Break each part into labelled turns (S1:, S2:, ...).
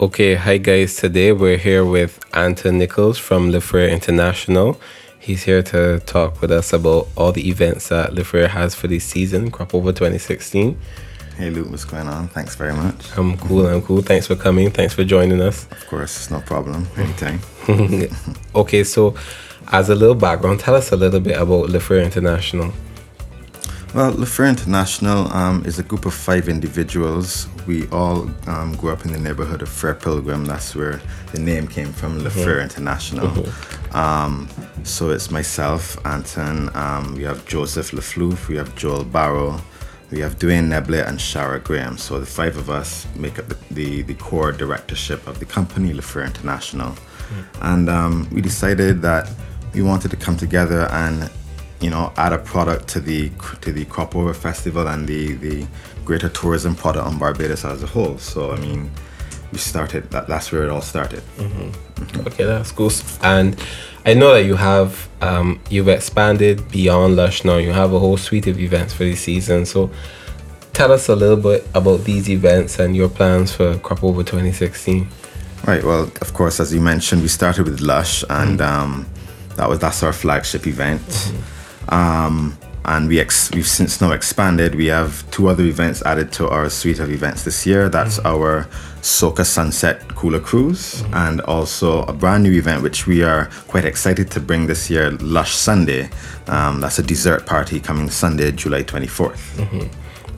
S1: Okay, hi guys. Today we're here with Anton Nichols from Le Frere International. He's here to talk with us about all the events that Le Frere has for this season, Crop Over 2016.
S2: Hey Luke, what's going on? Thanks very much.
S1: I'm cool, I'm cool. Thanks for coming. Thanks for joining us.
S2: Of course, it's no problem. Anytime.
S1: okay, so as a little background, tell us a little bit about Le Frere International.
S2: Well, Le Frere International um, is a group of five individuals. We all um, grew up in the neighborhood of Frere Pilgrim. That's where the name came from, Le Frere International. Um, so it's myself, Anton, um, we have Joseph LaFleur, we have Joel Barrow, we have Dwayne Neblett and Shara Graham. So the five of us make up the, the, the core directorship of the company, Le Frere International. And um, we decided that we wanted to come together and you know, add a product to the to the Crop Over Festival and the the greater tourism product on Barbados as a whole. So I mean, we started that. That's where it all started.
S1: Okay, that's cool. And I know that you have um, you've expanded beyond Lush now. You have a whole suite of events for this season. So tell us a little bit about these events and your plans for Crop Over 2016.
S2: Right. Well, of course, as you mentioned, we started with Lush, and um, that was that's our flagship event. Um, and we ex- we've since now expanded. We have two other events added to our suite of events this year. That's our Soca Sunset Cooler Cruise, and also a brand new event which we are quite excited to bring this year, Lush Sunday. Um, that's a dessert party coming Sunday, July 24th.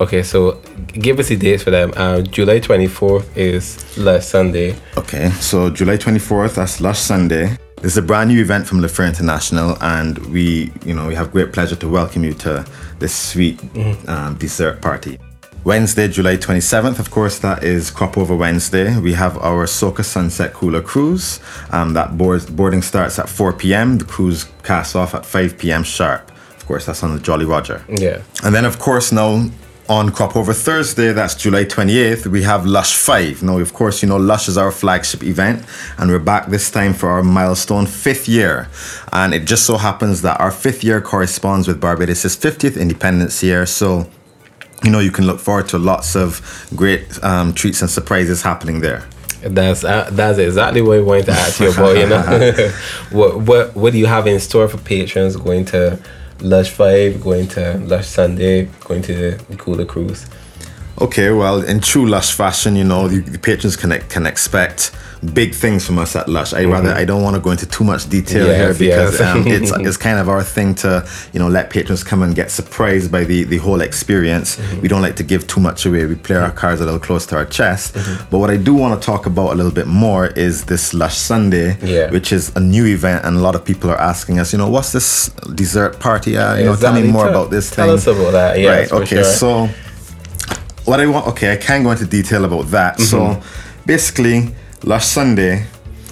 S1: Okay, so give us the dates for them. Uh, July 24th is Lush Sunday.
S2: Okay, so July 24th, that's Lush Sunday. This is a brand new event from Le Frere International, and we, you know, we have great pleasure to welcome you to this sweet um, dessert party. Wednesday, July 27th, of course, that is Crop Over Wednesday. We have our Soca Sunset Cooler Cruise. Um, that board, boarding starts at 4 p.m. The cruise casts off at 5 p.m. sharp. Of course, that's on the Jolly Roger.
S1: Yeah.
S2: And then, of course, now on Crop Over Thursday, that's July 28th, we have Lush 5. Now, of course, you know, Lush is our flagship event, and we're back this time for our milestone fifth year. And it just so happens that our fifth year corresponds with Barbados' 50th independence year. So, you know, you can look forward to lots of great um, treats and surprises happening there.
S1: That's uh, that's exactly what I wanted to ask you about. You know, what what what do you have in store for patrons going to Lush Five, going to Lush Sunday, going to the Cooler Cruise?
S2: Okay, well, in true Lush fashion, you know, the, the patrons can can expect big things from us at Lush. I rather I don't want to go into too much detail
S1: Mm-hmm. Yes,
S2: here because
S1: yes.
S2: um, it's it's kind of our thing to you know let patrons come and get surprised by the the whole experience.
S1: Mm-hmm.
S2: We don't like to give too much away. We play our cards a little close to our chest.
S1: Mm-hmm.
S2: But what I do want to talk about a little bit more is this Lush Sunday,
S1: Yeah.
S2: which is a new event, and a lot of people are asking us, you know, what's this dessert party? Uh, you know, tell me more about this
S1: tell
S2: thing.
S1: us about that. Yes,
S2: right. Okay.
S1: sure.
S2: So what I want, okay, I can go into detail about that. So
S1: Mm-hmm.
S2: basically, Lush Sunday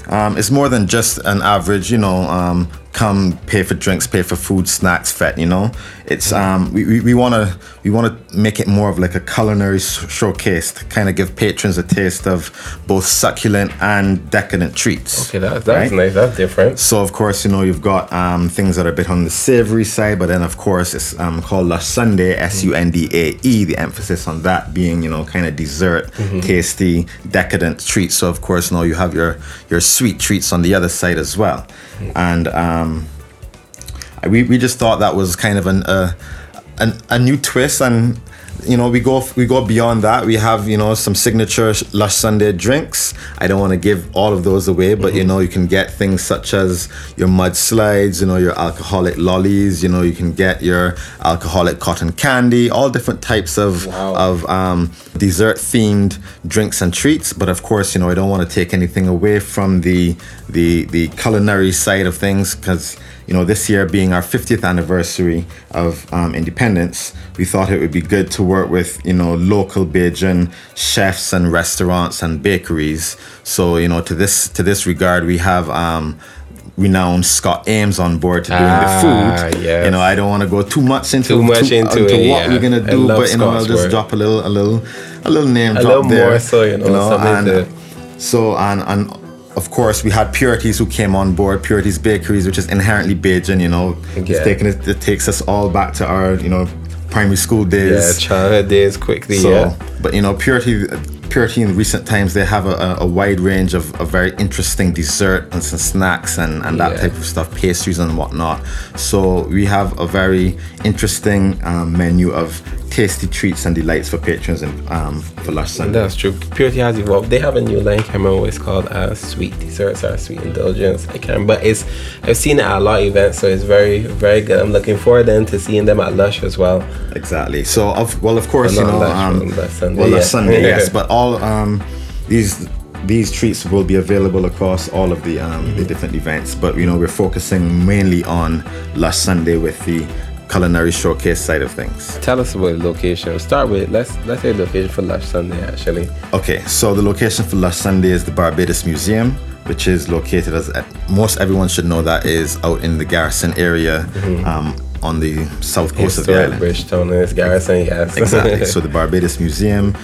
S2: um, is more than just an average, you know, um, come pay for drinks, pay for food, snacks, fet. You know, it's um, we we, want to we want to make it more of like a culinary showcase to kind of give patrons a taste of both succulent and decadent treats.
S1: Okay, that, that's
S2: right?
S1: nice. That's different.
S2: So of course, you know, you've got um, things that are a bit on the savory side, but then of course it's um, called Lush Sunday, S U N D A E. The emphasis on that being, you know, kind of dessert, tasty, decadent treats. So of course, you now you have your your sweet treats on the other side as well, and um, we we just thought that was kind of an uh, an, a new twist and you know we go we go beyond that. We have you know some signature lush sunday drinks. I don't want to give all of those away but you know you can get things such as your mudslides you know your alcoholic lollies you know you can get your alcoholic cotton candy all different types of
S1: Wow.
S2: of um, dessert themed drinks and treats. But of course you know i don't want to take anything away from the the the culinary side of things because you know, this year being our 50th anniversary of um, independence, we thought it would be good to work with, you know, local Bajan chefs and restaurants and bakeries. So, you know, to this to this regard, we have um, renowned Scott Ames on board to doing
S1: Ah,
S2: the food.
S1: yes.
S2: You know, I don't want to go too much into
S1: Too much into it,
S2: what
S1: yeah.
S2: we're gonna do, but you know, I'll just
S1: work.
S2: drop a little, a little, a little name
S1: A
S2: drop
S1: little
S2: there.
S1: more so, you know, something
S2: and
S1: to-
S2: so and and of course we had Purities who came on board, Purities Bakeries, which is inherently Bajan. You know, it's
S1: Yeah.
S2: taking it, it takes us all back to our you know primary school days.
S1: Yeah, childhood days quickly.
S2: So,
S1: yeah.
S2: but you know, Purity Purity in recent times they have a, a wide range of, of very interesting dessert and some snacks and, and that
S1: Yeah.
S2: type of stuff, pastries and whatnot. So we have a very interesting um, menu of tasty treats and delights for patrons and um, for Lush Sunday.
S1: That's true. Purity has evolved. They have a new line. Remember what it's called. Uh, sweet desserts or sweet indulgence. I can't. But it's I've seen it at a lot of events, so it's very very good. I'm looking forward then to seeing them at Lush as well.
S2: Exactly. So, of well, of course,
S1: Well,
S2: you know,
S1: Lush,
S2: um,
S1: Lush Sunday,
S2: well, Lush
S1: yeah.
S2: Sunday, yes. But all um, these these treats will be available across all of the um,
S1: Mm-hmm.
S2: the different events. But you know, we're focusing mainly on Lush Sunday with the culinary showcase side of things.
S1: Tell us about the location. We'll start with let's let's say the location for Lush Sunday actually.
S2: Okay, so the location for Lush Sunday is the Barbados Museum, which is located as most everyone should know that is out in the Garrison area. Um, on the south coast of the
S1: Historic
S2: island.
S1: Bridgetown and its garrison, yes.
S2: Exactly. so the Barbados Museum,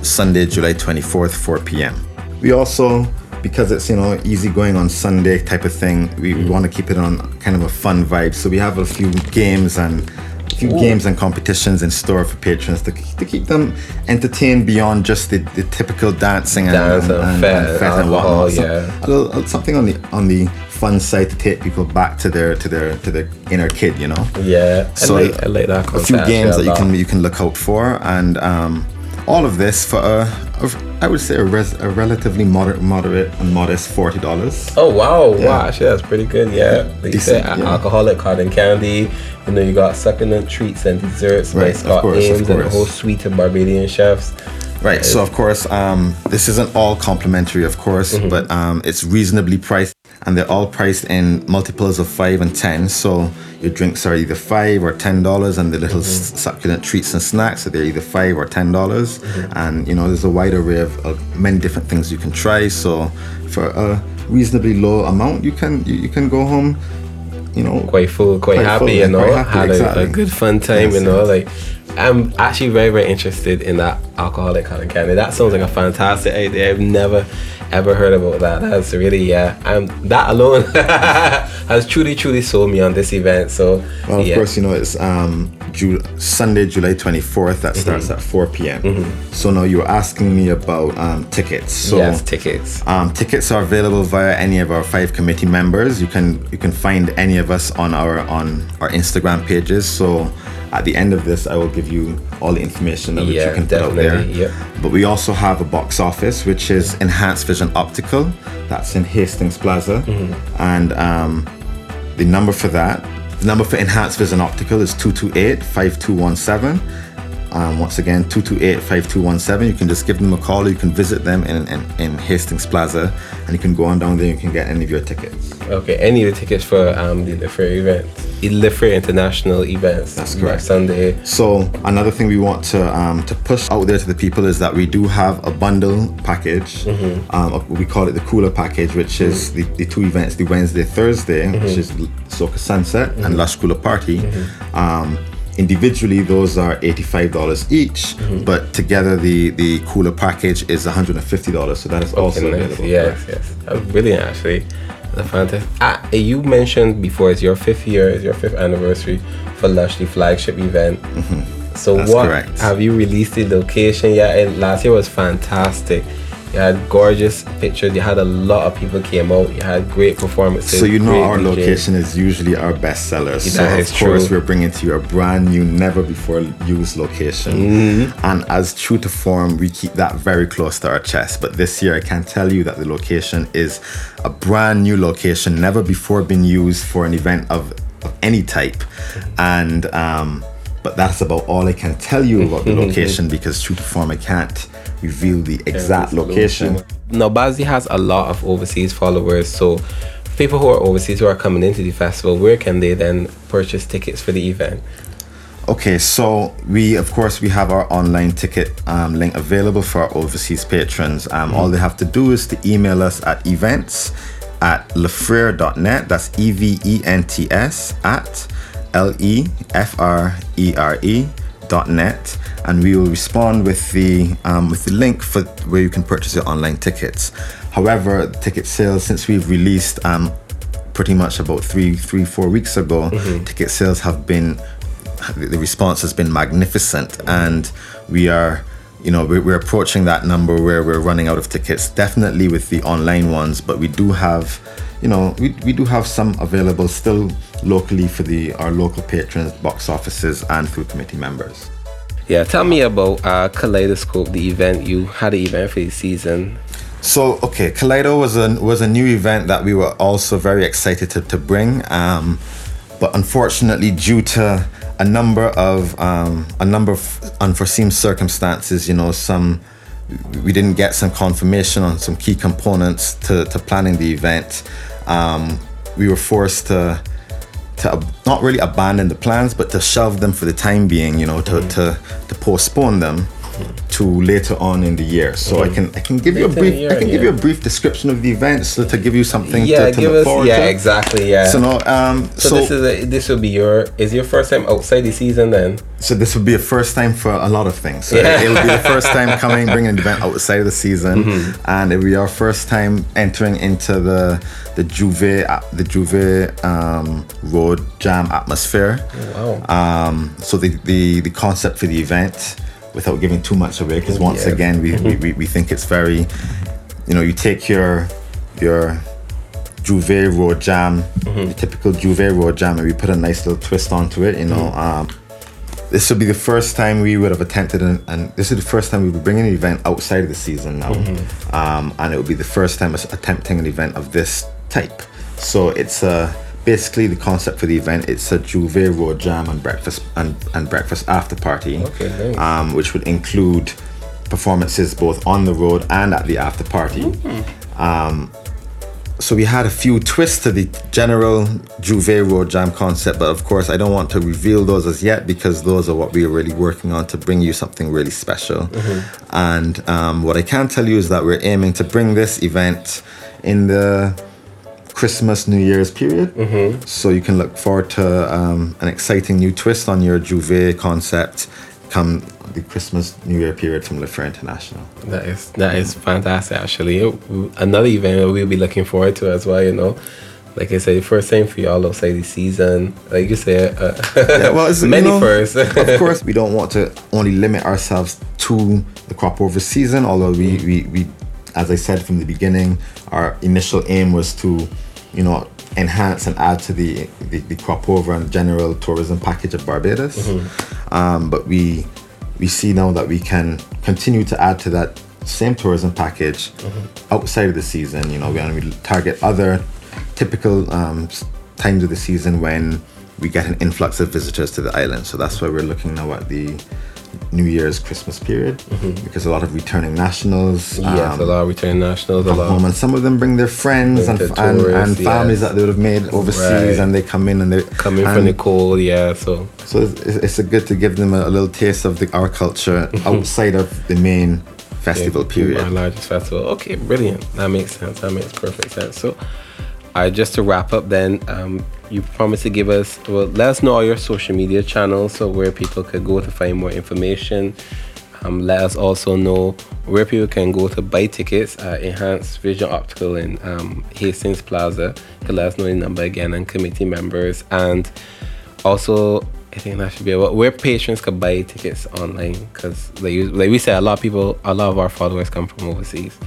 S2: Sunday, July 24th, 4 p.m. We also, because it's you know easy going on Sunday type of thing, we, we want to keep it on kind of a fun vibe. So we have a few games and a few games and competitions in store for patrons to, to keep them entertained beyond just the, the typical dancing and,
S1: Dance and fete, alcohol,
S2: whatnot. So
S1: yeah.
S2: a little, something on the on the fun side to take people back to their to their to their inner kid, you know
S1: yeah. I
S2: so
S1: like, I like that
S2: a few games that you can you can look out for and um, all of this for a, a I would say a, res, a relatively moderate moderate and modest forty dollars
S1: Oh wow,
S2: Yeah.
S1: wow, actually that's pretty good. Yeah, like you
S2: Decent,
S1: said,
S2: yeah.
S1: alcoholic cotton candy. You know, you got succulent treats and desserts by
S2: Right, of
S1: Scott
S2: course,
S1: Ames and a whole suite of Barbadian chefs.
S2: right so of course um, this isn't all complimentary of course
S1: Mm-hmm.
S2: but um, it's reasonably priced and they're all priced in multiples of five and ten so your drinks are either five or ten dollars and the little
S1: Mm-hmm.
S2: s succulent treats and snacks so they're either five or ten dollars
S1: Mm-hmm.
S2: and you know there's a wide array of, of many different things you can try so for a reasonably low amount you can you, you can go home you know
S1: Quite full, quite,
S2: Quite
S1: happy,
S2: full
S1: you know.
S2: happy,
S1: Had a,
S2: exactly.
S1: a good fun time, you know.
S2: yes.
S1: Like, I'm actually very, very interested in that alcoholic cotton candy. That sounds like a fantastic idea. I've never ever heard about that. That's really yeah. Um, that alone has truly, truly sold me on this event. So
S2: Well, of
S1: yeah.
S2: course, you know it's um, Ju- Sunday, July 24th. That starts at 4 p.m. So now you're asking me about um, tickets. So
S1: yes, tickets.
S2: um, tickets are available via any of our five committee members. You can you can find any of us on our on our Instagram pages. So at the end of this, I will give you all the information that
S1: Yeah,
S2: you can put out there.
S1: yep.
S2: But we also have a box office, which is Enhanced Vision Optical. That's in Hastings Plaza,
S1: Mm-hmm.
S2: and um, the number for that, the number for Enhanced Vision Optical is 228-5217. Um, once again, 228-5217. You can just give them a call or you can visit them in, in, in Hastings Plaza and you can go on down there and you can get any of your tickets.
S1: Okay, any of the tickets for um the Lifer event, the International events.
S2: That's
S1: next
S2: correct.
S1: Sunday.
S2: So another thing we want to um, to push out there to the people is that we do have a bundle package. Um, we call it the cooler package, which is the, the two events: the Wednesday, Thursday, which is Soca Sunset and Lush Cooler Party. Individually, those are eighty-five dollars each, but together the the cooler package is one hundred and fifty dollars. So that is also
S1: Okay, nice.
S2: available.
S1: Yes, yes. That's brilliant, actually. That's fantastic. Ah, you mentioned before it's your fifth year, it's your fifth anniversary for Lush, the flagship event. So
S2: Mm-hmm. That's
S1: what
S2: correct.
S1: have you released the location yet? And last year was fantastic. You had gorgeous pictures. You had a lot of people came out. You had great performances.
S2: So you know our
S1: DJs.
S2: location is usually our best seller. So of course
S1: true.
S2: we're bringing to you a brand new, never before used location.
S1: Mm-hmm.
S2: And as true to form, we keep that very close to our chest. But this year, I can tell you that the location is a brand new location, never before been used for an event of, of any type. And um, but that's about all I can tell you about the location because true to form, I can't reveal the exact location.
S1: Now, Bazzi has a lot of overseas followers. So, people who are overseas who are coming into the festival, where can they then purchase tickets for the event?
S2: Okay, so we of course we have our online ticket um, link available for our overseas patrons. Um, All they have to do is to email us at events at lefrere.net. That's E V E N T S at L E F R E R E net, and we will respond with the um, with the link for where you can purchase your online tickets. However, ticket sales since we've released um, pretty much about three, three, four weeks ago, ticket sales have been the response has been magnificent, and we are, you know, we're, we're approaching that number where we're running out of tickets. Definitely with the online ones, but we do have, you know, we, we do have some available still locally for the our local patrons, box offices, and food committee members.
S1: Yeah, tell me about uh, Kaleidoscope, the event you had an event for the season.
S2: So okay, Kaleido was a was a new event that we were also very excited to, to bring, um, but unfortunately, due to a number of um, a number of unforeseen circumstances, you know, some we didn't get some confirmation on some key components to, to planning the event. Um, we were forced to to not really abandon the plans, but to shelve them for the time being, you know, to, mm-hmm. to, to postpone them to later on in the year. So mm-hmm. I can I can give later you a brief year, I can yeah. give you a brief description of the events so to give you something
S1: yeah,
S2: to, to
S1: give
S2: look
S1: us,
S2: forward
S1: yeah,
S2: to.
S1: exactly, yeah.
S2: So no, um,
S1: so, so this is a, this will be your is your first time outside the season then.
S2: So this will be a first time for a lot of things. So yeah. it'll be the first time coming bringing an event outside of the season, mm-hmm. and it'll be our first time entering into the the J'ouvert the J'ouvert um, Road Jam atmosphere.
S1: Oh,
S2: wow. Um, so the, the the concept for the event without giving too much away because once yeah. again we, we, mm-hmm. we think it's very you know you take your your J'ouvert Road Jam mm-hmm. the typical J'ouvert Road Jam and we put a nice little twist onto it you know mm-hmm. um, this would be the first time we would have attempted an, and this is the first time we would bring an event outside of the season now mm-hmm. um, and it would be the first time attempting an event of this type so it's a basically the concept for the event it's a J'ouvert Road Jam and breakfast and, and breakfast after party,
S1: okay, nice.
S2: um, which would include performances both on the road and at the after party. Mm-hmm. Um, so we had a few twists to the general J'ouvert Road Jam concept, but of course I don't want to reveal those as yet because those are what we are really working on to bring you something really special. Mm-hmm. And um, what I can tell you is that we're aiming to bring this event in the Christmas, New Year's period.
S1: Mm-hmm.
S2: So you can look forward to um, an exciting new twist on your J'ouvert concept come the Christmas New Year period from Le Frere International.
S1: That is that is fantastic. Actually, another event we'll be looking forward to as well. You know, like I said, first thing for y'all outside the season. Like you said, uh, yeah, well, it's, many you know, first.
S2: of course, we don't want to only limit ourselves to the crop over season. Although we, we, we, as I said from the beginning, our initial aim was to you know, enhance and add to the, the, the crop over and general tourism package of Barbados.
S1: Mm-hmm.
S2: Um, but we we see now that we can continue to add to that same tourism package mm-hmm. outside of the season. You know, we, we target other typical um, times of the season when we get an influx of visitors to the island. So that's why we're looking now at the New Year's, Christmas period mm-hmm. because a lot of returning nationals.
S1: Yes, um, a lot of returning nationals. A lot.
S2: Home, and some of them bring their friends and, tourists, and, and, families yes. that they would have made overseas, right. and they come in and they
S1: come in from the cold. Yeah, so
S2: so it's, it's, good to give them a, a little taste of the, our culture outside of the main festival yeah, period.
S1: Our largest festival. Okay, brilliant. That makes sense. That makes perfect sense. So, uh, just to wrap up, then. Um, you promised to give us well let us know all your social media channels so where people could go to find more information um, let us also know where people can go to buy tickets at Enhanced Vision Optical in um, Hastings Plaza. You can let us know the number again and committee members. And also, I think that should be about where patrons could buy tickets online because, like, like we said, a lot of people, a lot of our followers come from overseas.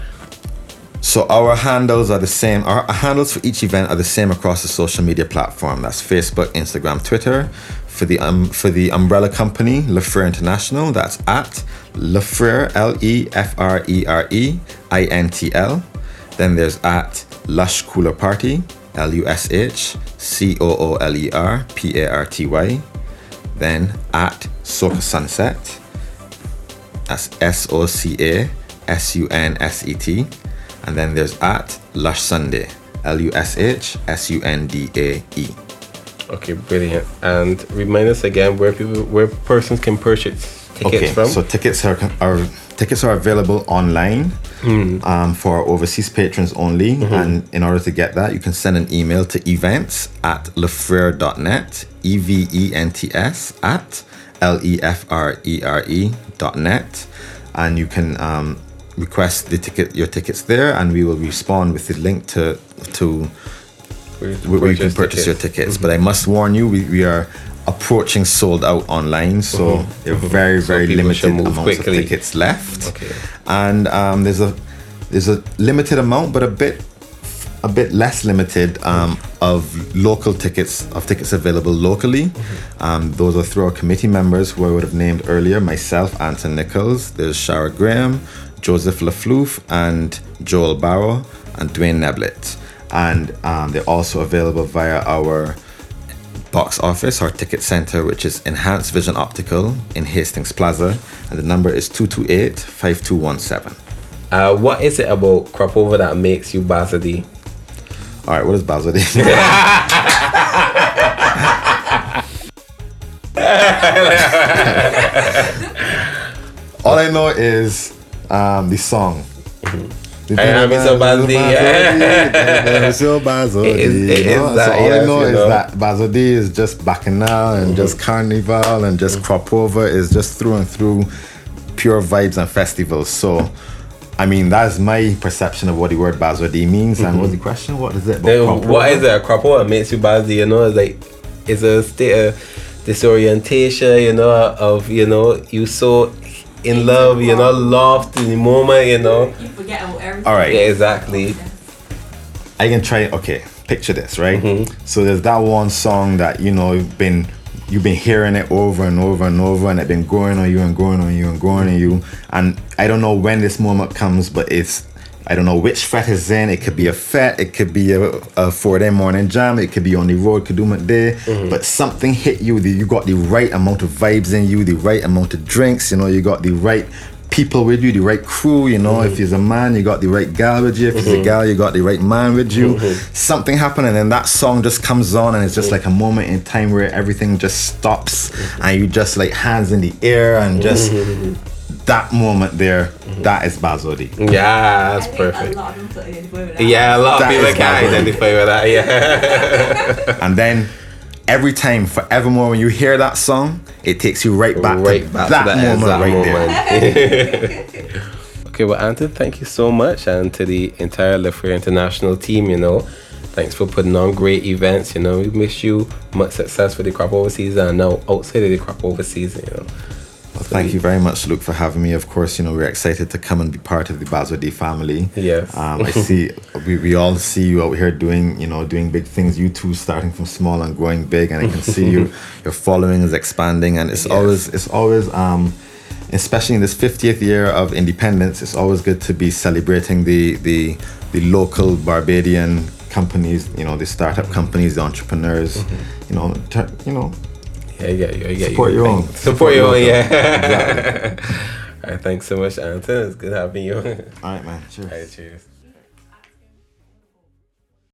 S2: So our handles are the same. Our handles for each event are the same across the social media platform. That's Facebook, Instagram, Twitter. For the um, for the umbrella company, Le Frere International, that's at Le Frere L E F R E R E I N T L. Then there's at Lush Cooler Party, L U S H C O O L E R P A R T Y. Then at Soca Sunset, that's S O C A S U N S E T. And then there's at Lush Sunday, L U S H S U N D A E.
S1: Okay, brilliant. And remind us again where people, where persons can purchase tickets okay, from.
S2: So tickets are, are tickets are available online
S1: mm.
S2: um, for overseas patrons only. Mm-hmm. And in order to get that, you can send an email to events at lefrere.net, E V E N T S at L E F R E R E dot net. And you can um, request the ticket your tickets there and we will respond with the link to to where, you can purchase tickets. your tickets mm-hmm. but i must warn you we, we are approaching sold out online, so they're very
S1: Mm-hmm. So
S2: very
S1: should
S2: limited amounts
S1: quickly.
S2: of tickets left.
S1: Okay.
S2: And um, there's a there's a limited amount, but a bit a bit less limited um, of local tickets of tickets available locally.
S1: Mm-hmm.
S2: Um, those are through our committee members who I would have named earlier: myself, Anton Nichols. There's Shara Graham, Joseph LaFleur, and Joel Barrow, and Dwayne Neblett. And um, they're also available via our box office, our ticket center, which is Enhanced Vision Optical in Hastings Plaza, and the number is 228 5217.
S1: Uh, what is it about crop over that makes you Bazodi?
S2: All right, what is Basil? All I know is um, the song. Mm-hmm.
S1: I am so Bazzi.
S2: So Basil
S1: It is- it
S2: D, you know?
S1: is that,
S2: so all I know is that D is just bacchanal and just mm-hmm. carnival and just mm-hmm. crop over is just through and through pure vibes and festivals. So I mean that's my perception of what the word D means. And what's the question? What is it?
S1: Then what
S2: over?
S1: it? A crop over makes you Bazodi, you know? It's like, it's a state of disorientation, you know, of, you know, you so in love, you know, lost in the moment, you know?
S3: You forget about everything.
S2: All right.
S1: Yeah, exactly.
S2: I can try. Okay, picture this, right?
S1: Mm-hmm.
S2: So there's that one song that you know you've been you've been hearing it over and over and over, and it's been growing on you and growing on you and growing on you. And I don't know when this moment comes, but it's I don't know which fete is in. It could be a fete, it could be a, a Foreday Morning Jam, it could be on the road, Kadooment Day.
S1: Mm-hmm.
S2: But something hit you. the- You got the right amount of vibes in you, the right amount of drinks. You know, you got the right people with you, the right crew. You know,
S1: Mm-hmm.
S2: if you're a man, you got the right gal with you. If you're a gal, you got the right man with you.
S1: Mm-hmm.
S2: Something happened, and then that song just comes on, and it's just like a moment in time where everything just stops,
S1: Mm-hmm.
S2: and you just like hands in the air, and just that moment there, that is Bazodi.
S1: Yeah, that's perfect.
S3: A lot of people identify with that.
S1: Yeah, a lot of
S2: That
S1: people can
S2: Bazodi.
S1: identify with that, yeah.
S2: And then every time, forevermore, when you hear that song, it takes you right back
S1: right
S2: to
S1: back
S2: that,
S1: to that
S2: moment right
S1: exact
S2: there.
S1: okay, well, Anton, thank you so much, and to the entire LeFrere International team, you know, thanks for putting on great events. You know, we wish you much success for the crop overseas and now outside of the crop overseas. you know.
S2: Well, thank you very much, Luke, for having me. Of course, you know, we're excited to come and be part of the Bazodi family.
S1: Yes.
S2: Um, I see, we, we all see you out here doing, you know, doing big things. You two starting from small and growing big, and I can see you, your following is expanding, and it's
S1: Yes.
S2: always, it's always, um, especially in this 50th year of independence, it's always good to be celebrating the the the local Barbadian companies, you know, the startup companies, the entrepreneurs,
S1: Mm-hmm.
S2: you know, ter- you know,
S1: Yeah, yeah, yeah, yeah.
S2: Support your own.
S1: Support your own, yeah.
S2: Exactly.
S1: All right, thanks so much, Anton. It's good having you. All
S2: all right, man. Cheers.
S1: right, cheers.